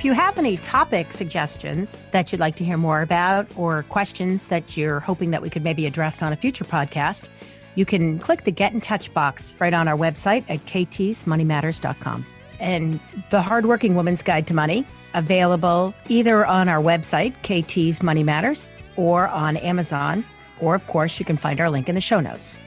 If you have any topic suggestions that you'd like to hear more about or questions that you're hoping that we could maybe address on a future podcast, you can click the Get in Touch box right on our website at ktsmoneymatters.com. And the Hardworking Woman's Guide to Money, available either on our website, KT's Money Matters, or on Amazon, or of course, you can find our link in the show notes.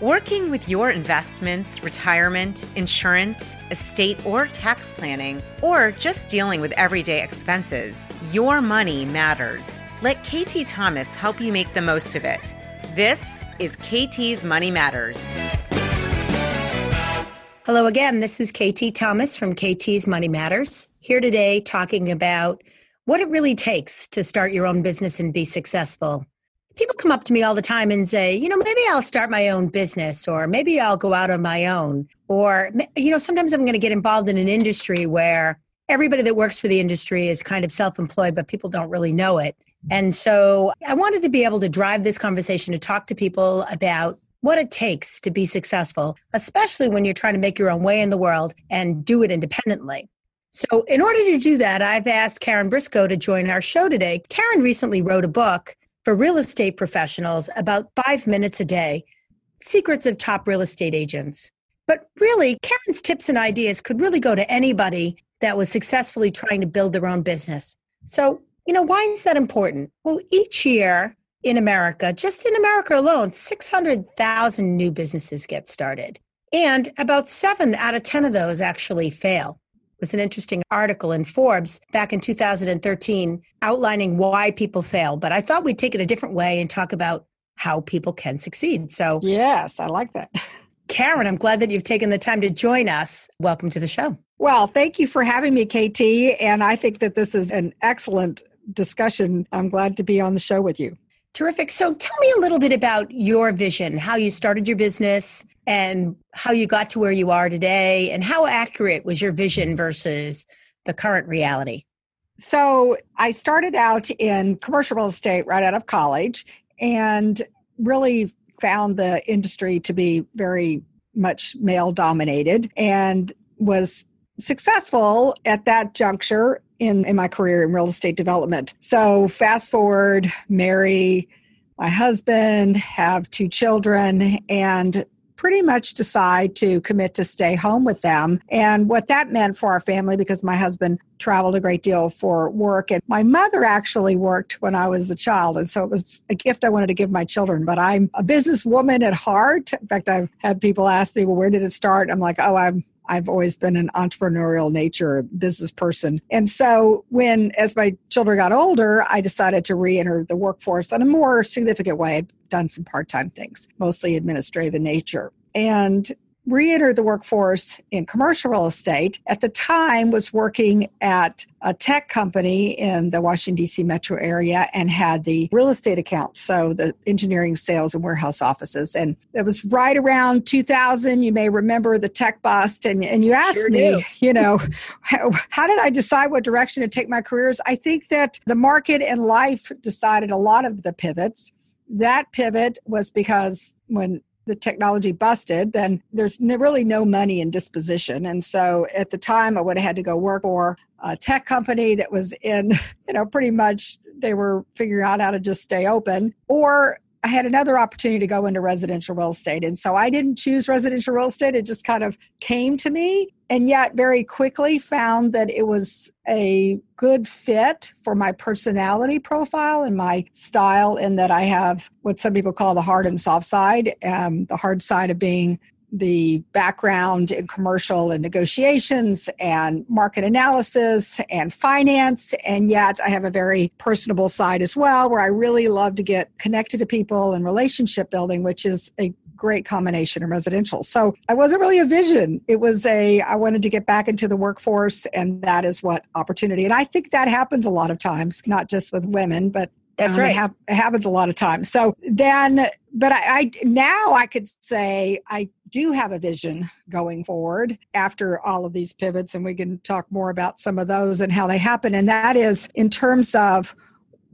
Working with your investments, retirement, insurance, estate, or tax planning, or just dealing with everyday expenses, your money matters. Let KT Thomas help you make the most of it. This is KT's Money Matters. Hello again. This is KT Thomas from KT's Money Matters, here today talking about what it really takes to start your own business and be successful. People come up to me all the time and say, you know, maybe I'll start my own business or maybe I'll go out on my own. Or, you know, sometimes I'm going to get involved in an industry where everybody that works for the industry is kind of self employed, but people don't really know it. And so I wanted to be able to drive this conversation to talk to people about what it takes to be successful, especially when you're trying to make your own way in the world and do it independently. So, in order to do that, I've asked Karen Briscoe to join our show today. Karen recently wrote a book for real estate professionals about five minutes a day secrets of top real estate agents. But really, Karen's tips and ideas could really go to anybody that was successfully trying to build their own business. So, you know, why is that important? Well, each year, in America, just in America alone, 600,000 new businesses get started. And about seven out of 10 of those actually fail. Was an interesting article in Forbes back in 2013 outlining why people fail. But I thought we'd take it a different way and talk about how people can succeed. So, yes, I like that. Karen, I'm glad that you've taken the time to join us. Welcome to the show. Well, thank you for having me, KT. And I think that this is an excellent discussion. I'm glad to be on the show with you. Terrific. So tell me a little bit about your vision, how you started your business and how you got to where you are today, and how accurate was your vision versus the current reality? So I started out in commercial real estate right out of college and really found the industry to be very much male dominated and was successful at that juncture in, in my career in real estate development. So, fast forward, marry my husband, have two children, and pretty much decide to commit to stay home with them. And what that meant for our family, because my husband traveled a great deal for work, and my mother actually worked when I was a child. And so it was a gift I wanted to give my children. But I'm a businesswoman at heart. In fact, I've had people ask me, well, where did it start? I'm like, oh, I'm I've always been an entrepreneurial nature business person. And so when as my children got older, I decided to re-enter the workforce in a more significant way. I'd done some part-time things, mostly administrative in nature. And re-entered the workforce in commercial real estate at the time was working at a tech company in the washington d.c metro area and had the real estate account so the engineering sales and warehouse offices. And it was right around 2000 you may remember the tech bust and, and you asked sure me do. you know how, how did i decide what direction to take my careers? I think that the market and life decided a lot of the pivots. That pivot was because when the technology busted, then there's really no money in disposition. And so at the time, I would have had to go work for a tech company that was in, you know, pretty much they were figuring out how to just stay open, or I had another opportunity to go into residential real estate. And so I didn't choose residential real estate. It just kind of came to me. And yet, very quickly found that it was a good fit for my personality profile and my style, in that I have what some people call the hard and soft side. Um, the hard side of being the background in commercial and negotiations and market analysis and finance. And yet I have a very personable side as well, where I really love to get connected to people and relationship building, which is a great combination in residential. So I wasn't really a vision. It was a, I wanted to get back into the workforce, and that is what opportunity. And I think that happens a lot of times, not just with women, but That's um, right. It, hap- it happens a lot of times. So then, but I, I now I could say I do have a vision going forward after all of these pivots, and we can talk more about some of those and how they happen. And that is in terms of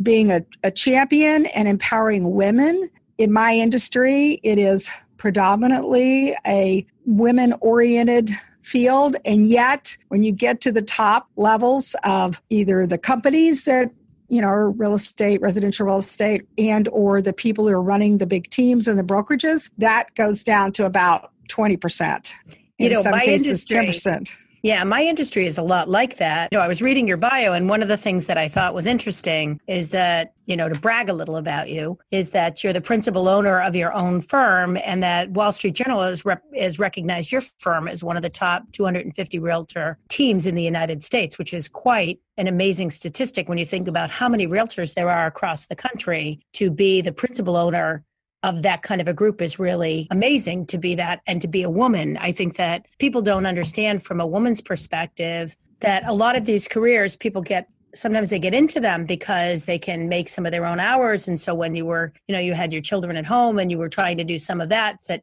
being a, a champion and empowering women in my industry. It is predominantly a women oriented field. And yet, when you get to the top levels of either the companies that you know real estate residential real estate and or the people who are running the big teams and the brokerages that goes down to about 20% in you know, some cases industry, 10% yeah, my industry is a lot like that. You know, I was reading your bio, and one of the things that I thought was interesting is that, you know, to brag a little about you, is that you're the principal owner of your own firm, and that Wall Street Journal has, rep- has recognized your firm as one of the top 250 realtor teams in the United States, which is quite an amazing statistic when you think about how many realtors there are across the country to be the principal owner of that kind of a group is really amazing to be that and to be a woman. I think that people don't understand from a woman's perspective that a lot of these careers people get sometimes they get into them because they can make some of their own hours and so when you were you know you had your children at home and you were trying to do some of that that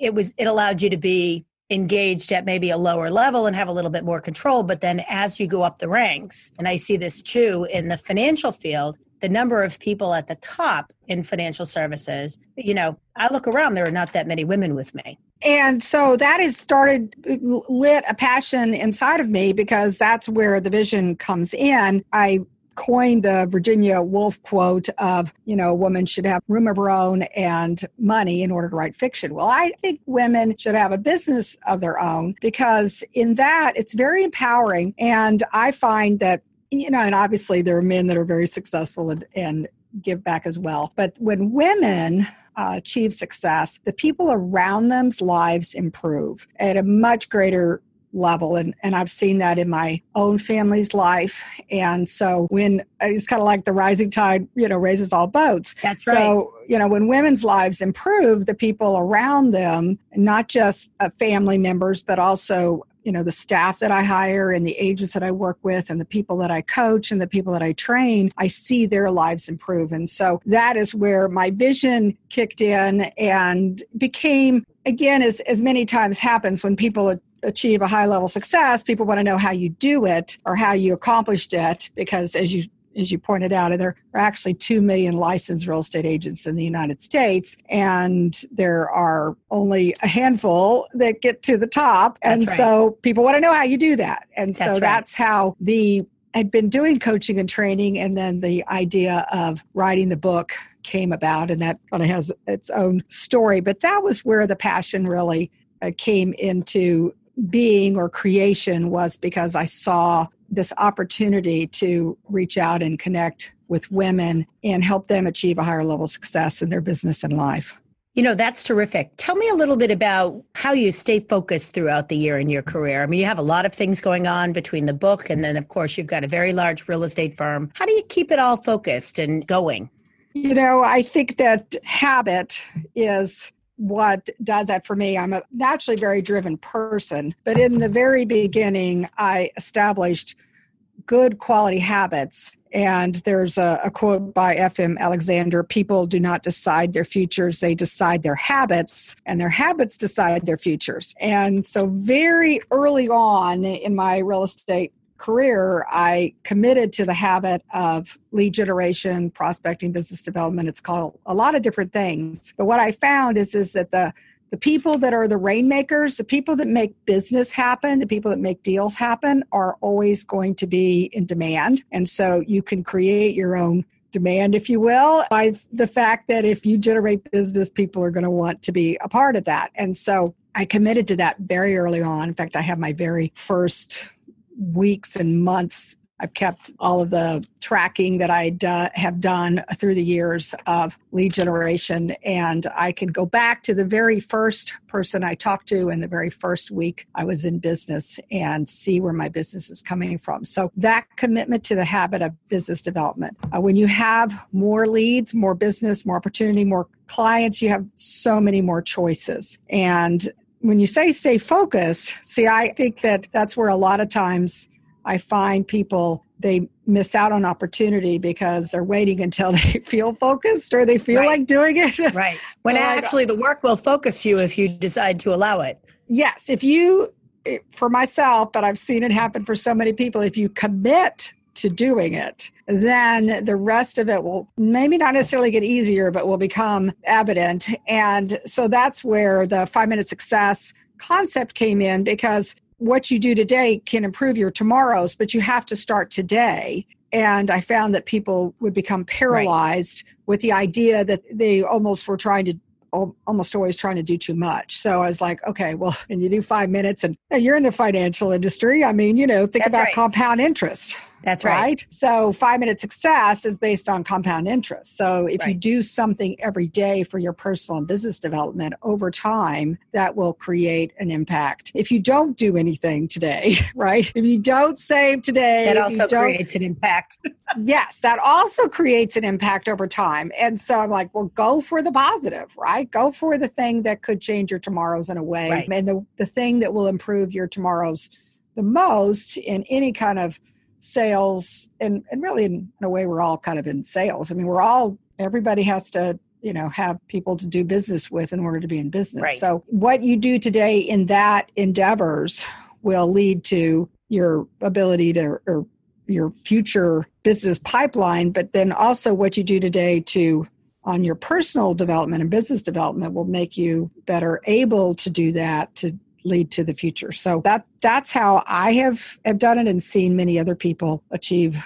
it was it allowed you to be engaged at maybe a lower level and have a little bit more control but then as you go up the ranks and i see this too in the financial field the number of people at the top in financial services, you know, I look around, there are not that many women with me. And so that has started, lit a passion inside of me because that's where the vision comes in. I coined the Virginia Woolf quote of, you know, a woman should have room of her own and money in order to write fiction. Well, I think women should have a business of their own because in that it's very empowering. And I find that you know, and obviously there are men that are very successful and, and give back as well. But when women uh, achieve success, the people around them's lives improve at a much greater level. And and I've seen that in my own family's life. And so when it's kind of like the rising tide you know raises all boats. That's right. so you know when women's lives improve the people around them not just uh, family members but also you know the staff that i hire and the agents that i work with and the people that i coach and the people that i train i see their lives improve. And so that is where my vision kicked in and became again as as many times happens when people achieve a high level success people want to know how you do it or how you accomplished it because as you as you pointed out, there are actually 2 million licensed real estate agents in the United States, and there are only a handful that get to the top. And right. so people want to know how you do that. And so that's, right. that's how the I'd been doing coaching and training, and then the idea of writing the book came about, and that kind of has its own story. But that was where the passion really uh, came into being or creation was because I saw this opportunity to reach out and connect with women and help them achieve a higher level of success in their business and life. You know, that's terrific. Tell me a little bit about how you stay focused throughout the year in your career. I mean, you have a lot of things going on between the book and then, of course, you've got a very large real estate firm. How do you keep it all focused and going? You know, I think that habit is what does that for me. I'm a naturally very driven person, but in the very beginning, I established good quality habits. And there's a, a quote by F.M. Alexander people do not decide their futures, they decide their habits, and their habits decide their futures. And so, very early on in my real estate career, I committed to the habit of lead generation, prospecting, business development. It's called a lot of different things. But what I found is, is that the the people that are the rainmakers, the people that make business happen, the people that make deals happen are always going to be in demand. And so you can create your own demand, if you will, by the fact that if you generate business, people are going to want to be a part of that. And so I committed to that very early on. In fact, I have my very first weeks and months I've kept all of the tracking that I uh, have done through the years of lead generation. And I can go back to the very first person I talked to in the very first week I was in business and see where my business is coming from. So that commitment to the habit of business development. Uh, when you have more leads, more business, more opportunity, more clients, you have so many more choices. And when you say stay focused, see, I think that that's where a lot of times I find people they miss out on opportunity because they're waiting until they feel focused or they feel right. like doing it. Right. When actually the work will focus you if you decide to allow it. Yes. If you, eh, for myself, but I've seen it happen for so many people, if you commit to doing it, then the rest of it will maybe not necessarily get easier, but will become evident. And so that's where the five minute success concept came in because what you do today can improve your tomorrows, but you have to start today. And I found that people would become paralyzed right. with the idea that they almost were trying to almost always trying to do too much. So I was like, okay, well, and you do five minutes and, and you're in the financial industry. I mean, you know, think That's about right. compound interest. That's right. right. So five minute success is based on compound interest. So if right. you do something every day for your personal and business development over time, that will create an impact. If you don't do anything today, right? If you don't save today, that also creates an impact. yes, that also creates an impact over time. And so I'm like, well, go for the positive, right? Go for the thing that could change your tomorrows in a way. Right. And the, the thing that will improve your tomorrows the most in any kind of sales and, and really in, in a way we're all kind of in sales i mean we're all everybody has to you know have people to do business with in order to be in business right. so what you do today in that endeavors will lead to your ability to or your future business pipeline but then also what you do today to on your personal development and business development will make you better able to do that to lead to the future. So that that's how I have have done it and seen many other people achieve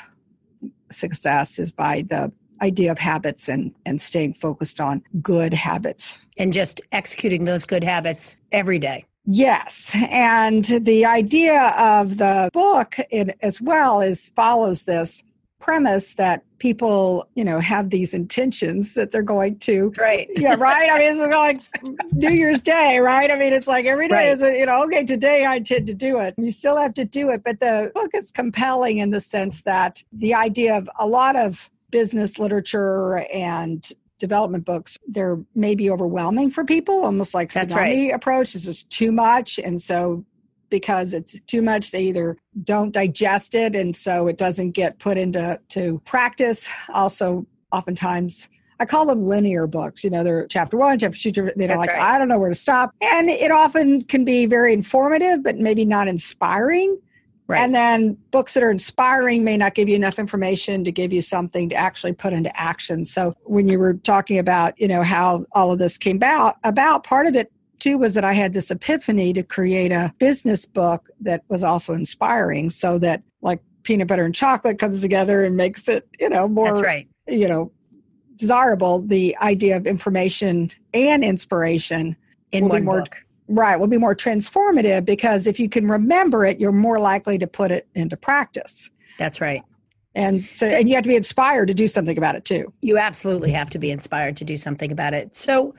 success is by the idea of habits and and staying focused on good habits and just executing those good habits every day. Yes. And the idea of the book it, as well is follows this premise that people, you know, have these intentions that they're going to. Right. Yeah, right. I mean, it's like New Year's Day, right? I mean, it's like every day right. is, a, you know, okay, today I intend to do it. You still have to do it. But the book is compelling in the sense that the idea of a lot of business literature and development books they're maybe overwhelming for people almost like tsunami right. approach this is too much and so because it's too much they either don't digest it and so it doesn't get put into to practice also oftentimes I call them linear books. You know, they're chapter one, chapter two. They don't like. Right. I don't know where to stop, and it often can be very informative, but maybe not inspiring. Right. And then books that are inspiring may not give you enough information to give you something to actually put into action. So when you were talking about, you know, how all of this came about, about part of it too was that I had this epiphany to create a business book that was also inspiring so that like peanut butter and chocolate comes together and makes it, you know, more right. you know, desirable. The idea of information and inspiration in one more, book. Right, will be more transformative because if you can remember it, you're more likely to put it into practice. That's right. And so, and you have to be inspired to do something about it too. You absolutely have to be inspired to do something about it. So,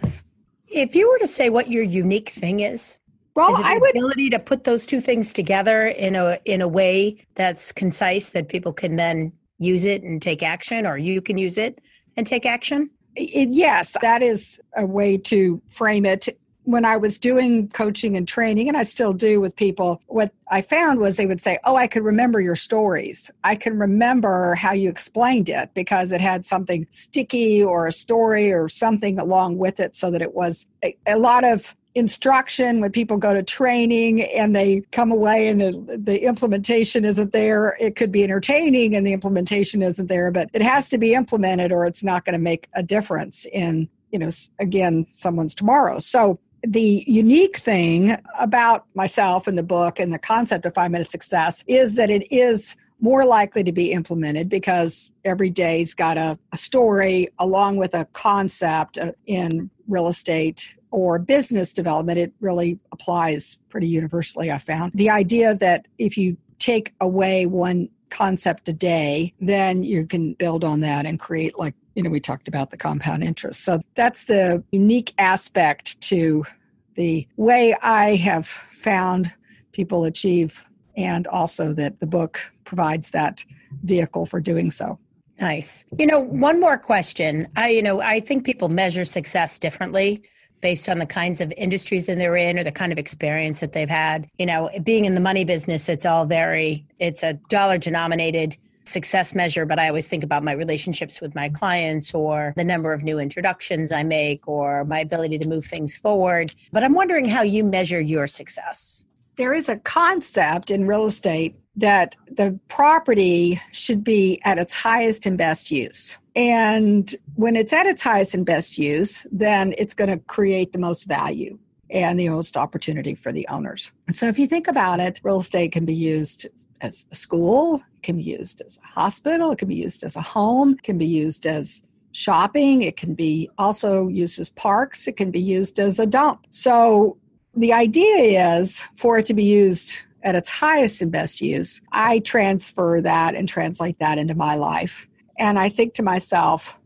if you were to say what your unique thing is, well, is I would ability to put those two things together in a in a way that's concise that people can then use it and take action, or you can use it and take action. It, yes, that is a way to frame it when I was doing coaching and training, and I still do with people, what I found was they would say, Oh, I could remember your stories. I can remember how you explained it because it had something sticky or a story or something along with it so that it was a, a lot of instruction when people go to training and they come away and the, the implementation isn't there it could be entertaining and the implementation isn't there but it has to be implemented or it's not going to make a difference in you know again someone's tomorrow so the unique thing about myself and the book and the concept of five minute success is that it is more likely to be implemented because every day's got a, a story along with a concept uh, in real estate or business development. It really applies pretty universally, I found. The idea that if you take away one concept a day, then you can build on that and create like you know, we talked about the compound interest. So that's the unique aspect to the way I have found people achieve, and also that the book provides that vehicle for doing so. Nice. You know, one more question. I, you know, I think people measure success differently based on the kinds of industries that they're in or the kind of experience that they've had. You know, being in the money business, it's all very, it's a dollar denominated success measure, but I always think about my relationships with my clients or the number of new introductions I make or my ability to move things forward. But I'm wondering how you measure your success. There is a concept in real estate that the property should be at its highest and best use. And when it's at its highest and best use, then it's going to create the most value. And the most opportunity for the owners. So if you think about it, real estate can be used as a school, can be used as a hospital, it can be used as a home, can be used as shopping, it can be also used as parks, it can be used as a dump. So the idea is for it to be used at its highest and best use, I transfer that and translate that into my life. And I think to myself,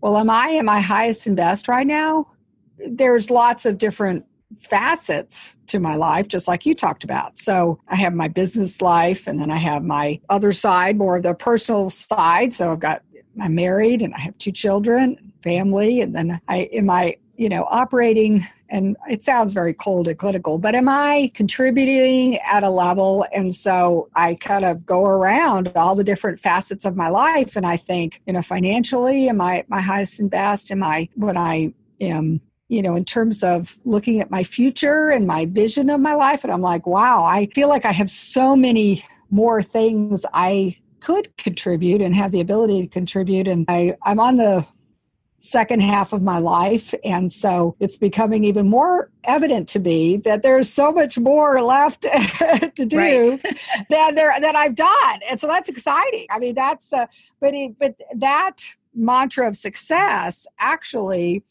well, am I at my highest and best right now? There's lots of different facets to my life, just like you talked about. So I have my business life, and then I have my other side, more of the personal side. So I've got, I'm married and I have two children, family, and then I, in my, you know, operating, and it sounds very cold and clinical, but am I contributing at a level? And so I kind of go around all the different facets of my life, and I think, you know, financially, am I my highest and best? Am I when I am you know, in terms of looking at my future and my vision of my life. And I'm like, wow, I feel like I have so many more things I could contribute and have the ability to contribute. And I, I'm on the second half of my life. And so it's becoming even more evident to me that there's so much more left to do than there that I've done. And so that's exciting. I mean, that's uh, but it, but that mantra of success actually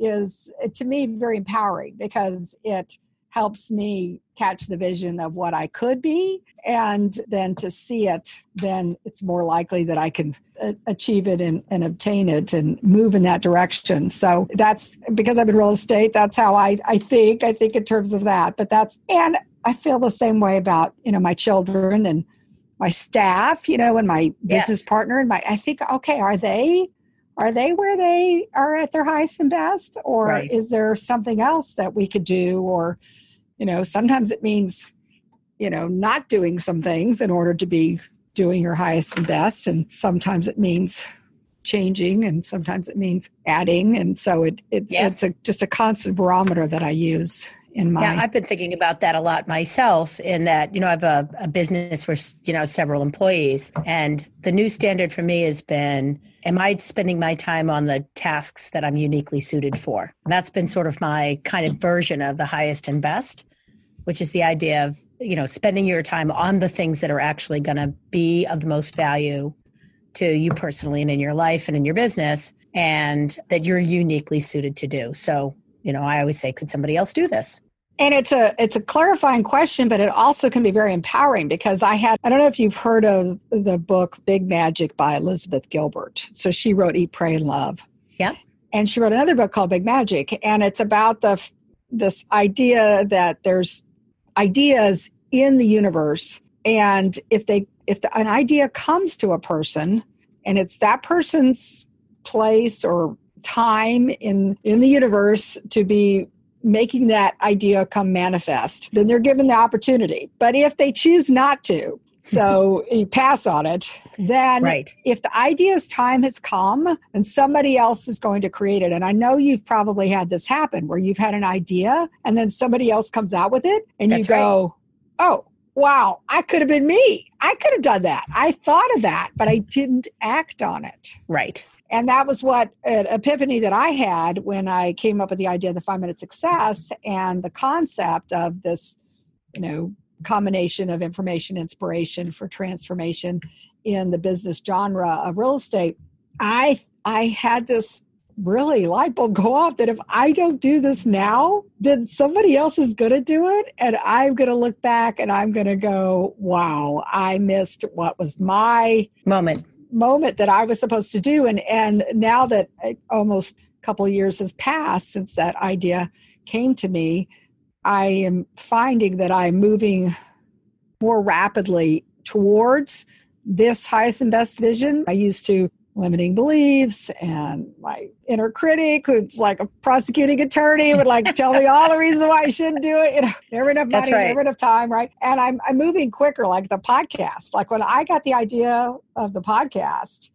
is to me very empowering because it helps me catch the vision of what I could be. And then to see it then it's more likely that I can uh, achieve it and, and obtain it and move in that direction. So that's because I'm in real estate that's how I, I think I think in terms of that. But that's and I feel the same way about you know my children and my staff you know and my business partner and my I think okay are they are they where they are at their highest and best or right. is there something else that we could do or you know sometimes it means you know not doing some things in order to be doing your highest and best and sometimes it means changing and sometimes it means adding and so it, it yes. it's a, just a constant barometer that i use in my yeah i've been thinking about that a lot myself in that you know i have a, a business for you know several employees and the new standard for me has been am I spending my time on the tasks that I'm uniquely suited for? And that's been sort of my kind of version of the highest and best, which is the idea of, you know, spending your time on the things that are actually going to be of the most value to you personally and in your life and in your business and that you're uniquely suited to do. So, you know, I always say, could somebody else do this? And it's a it's a clarifying question but it also can be very empowering because i had i don't know if you've heard of the book big magic by elizabeth gilbert. So she wrote eat pray and love. Yeah and she wrote another book called big magic. And it's about the this idea that there's ideas in the universe. And if they if the, an idea comes to a person and it's that person's place or time in in the universe to be making that idea come manifest, then they're given the opportunity. But if they choose not to, so you pass on it, then right. if the idea's time has come and somebody else is going to create it, and I know you've probably had this happen where you've had an idea and then somebody else comes out with it and That's you go, right. oh, wow, I could have been me. I could have done that. I thought of that, but I didn't act on it. Right. And that was what an epiphany that I had when I came up with the idea of the five minute success and the concept of this, you know, combination of information inspiration for transformation in the business genre of real estate. I I had this really light bulb go off that if I don't do this now, then somebody else is going to do it. And I'm going to look back and I'm going to go, wow, I missed what was my moment moment that I was supposed to do. And and now that uh, almost a couple years has passed since that idea came to me, I am finding that I'm moving more rapidly towards this highest and best vision. I used to limiting beliefs and my inner critic who's like a prosecuting attorney would like tell me all the reasons why I shouldn't do it. You know, never enough money, right. never enough time, right? And I'm I'm moving quicker, like the podcast. Like when I got the idea of the podcast,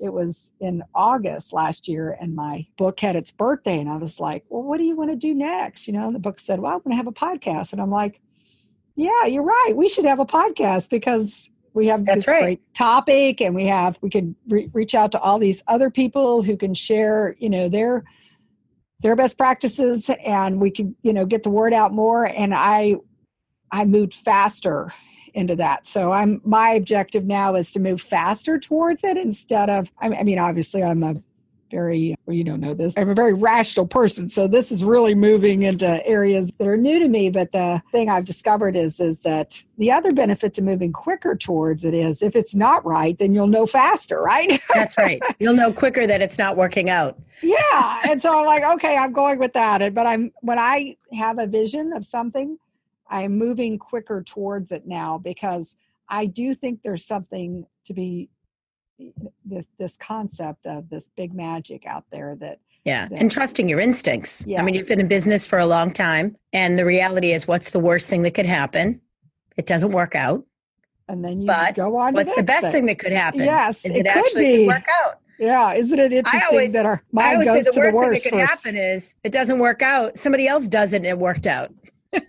it was in August last year, and my book had its birthday, and I was like, "Well, what do you want to do next?" You know, and the book said, "Well, I'm going to have a podcast," and I'm like, "Yeah, you're right. We should have a podcast because we have That's this right. great topic and we have we can re- reach out to all these other people who can share you know their their best practices and we can you know get the word out more and i i moved faster into that so i'm my objective now is to move faster towards it instead of i mean obviously i'm a very well, you don't know this i'm a very rational person. So this is really moving into areas that are new to me. But the thing i've discovered is is that the other benefit to moving quicker towards it is if it's not right then you'll know faster right? That's right. You'll know quicker that it's not working out. Yeah. And so i'm like okay i'm going with that. But i'm when i have a vision of something i'm moving quicker towards it now because i do think there's something to be this this concept of this big magic out there that yeah that, and trusting your instincts yes. i mean you've been in business for a long time and the reality is what's the worst thing that could happen it doesn't work out and then you but go on what's the, the best thing. thing that could happen yes it, it could be work out yeah, isn't it interesting always, that our mind goes the to the worst? Thing that could happen is it doesn't work out. Somebody else does it and it worked out.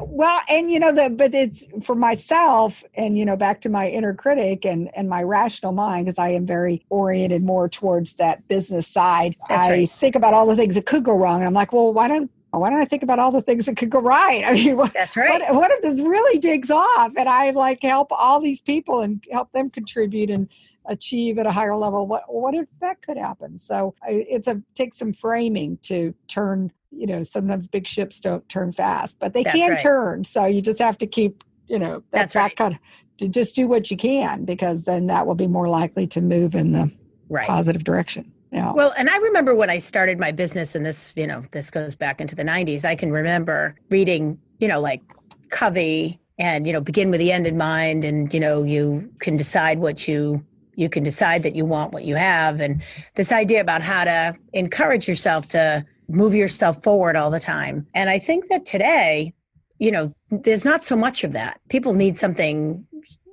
well and you know the but it's for myself and you know back to my inner critic and and my rational mind because i am very oriented more towards that business side That's i right. think about all the things that could go wrong and i'm like well why don't why don't I think about all the things that could go right? I mean, what, that's right. What, what if this really digs off and I like help all these people and help them contribute and achieve at a higher level? What what if that could happen? So it's a takes some framing to turn you know sometimes big ships don't turn fast but they That's can right. turn so you just have to keep you know that's, that right kind of to just do what you can because then that will be more likely to move in the right. positive direction yeah. Well, and I remember when I started my business, and this, you know, this goes back into the 90s. I can remember reading, you know, like Covey and, you know, begin with the end in mind. And, you know, you can decide what you, you can decide that you want what you have. And this idea about how to encourage yourself to move yourself forward all the time. And I think that today, you know, there's not so much of that. People need something,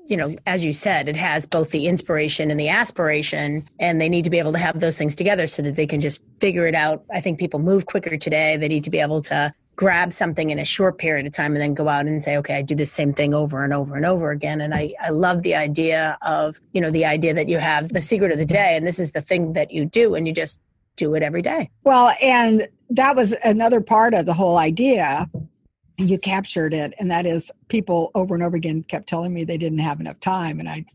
you know, as you said, it has both the inspiration and the aspiration, and they need to be able to have those things together so that they can just figure it out. I think people move quicker today. They need to be able to grab something in a short period of time and then go out and say, okay, I do the same thing over and over and over again. And I, I love the idea of, you know, the idea that you have the secret of the day and this is the thing that you do and you just do it every day. Well, and that was another part of the whole idea. You captured it, and that is people over and over again kept telling me they didn't have enough time. And I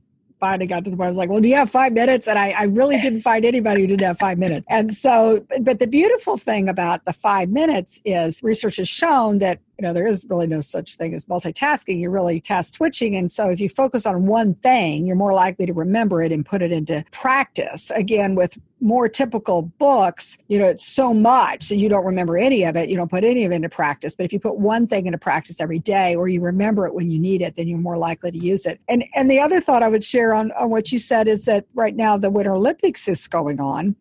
finally got to the point I was like, well, do you have five minutes? And I, I really didn't find anybody who didn't have five minutes. And so, but the beautiful thing about the five minutes is research has shown that you know there is really no such thing as multitasking. You're really task switching. And so if you focus on one thing you're more likely to remember it and put it into practice. Again with more typical books you know it's so much so you don't remember any of it. You don't put any of it into practice. But if you put one thing into practice every day or you remember it when you need it then you're more likely to use it. And and the other thought i would share on, on what you said is that right now the winter olympics is going on.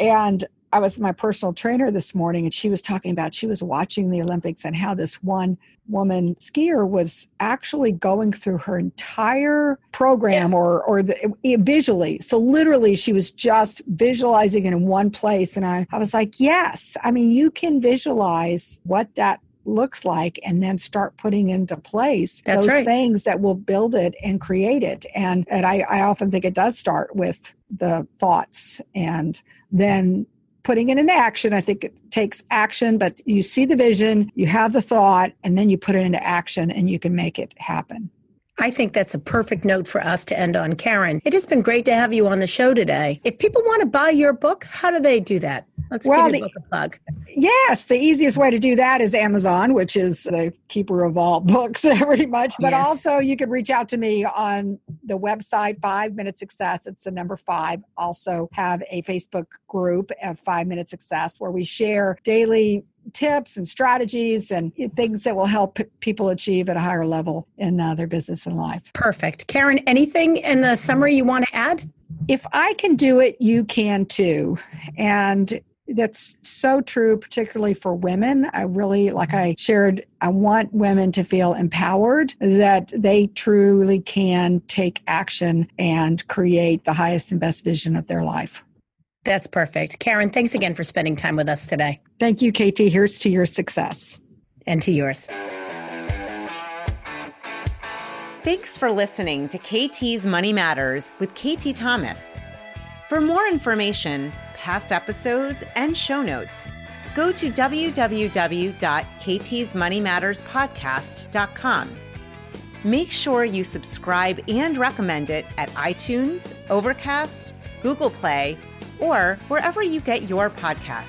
And I was my personal trainer this morning, and she was talking about she was watching the Olympics and how this one woman skier was actually going through her entire program yeah. or or the, eh, visually. So literally, she was just visualizing it in one place, and I I was like, yes, I mean you can visualize what that looks like and then start putting into place That's those right. things that will build it and create it and and I, I often think it does start with the thoughts and then putting it into action. I think it takes action, but you see the vision, you have the thought, and then you put it into action and you can make it happen. I think that's a perfect note for us to end on. Karen, it has been great to have you on the show today. If people want to buy your book, how do they do that? Let's well, give your the, book a plug. Yes, the easiest way to do that is Amazon, which is the keeper of all books, pretty much. But yes. also, you can reach out to me on the website, Five Minute Success. It's the number five. Also, have a Facebook group of Five Minute Success where we share daily tips and strategies and things that will help people achieve at a higher level in uh, their business and life. Perfect. Karen, anything in the summary you want to add? If I can do it, you can too. And that's so true, particularly for women. I really, like I mm-hmm. shared, I want women to feel empowered that they truly can take action and create the highest and best vision of their life. That's perfect. Karen, thanks again for spending time with us today. Thank you, KT. Here's to your success. And to yours. Thanks for listening to KT's Money Matters with KT Thomas. For more information, past episodes, and show notes, go to www.ktsmoneymatterspodcast.com. Make sure you subscribe and recommend it at iTunes, Overcast, Google Play, or wherever you get your podcasts.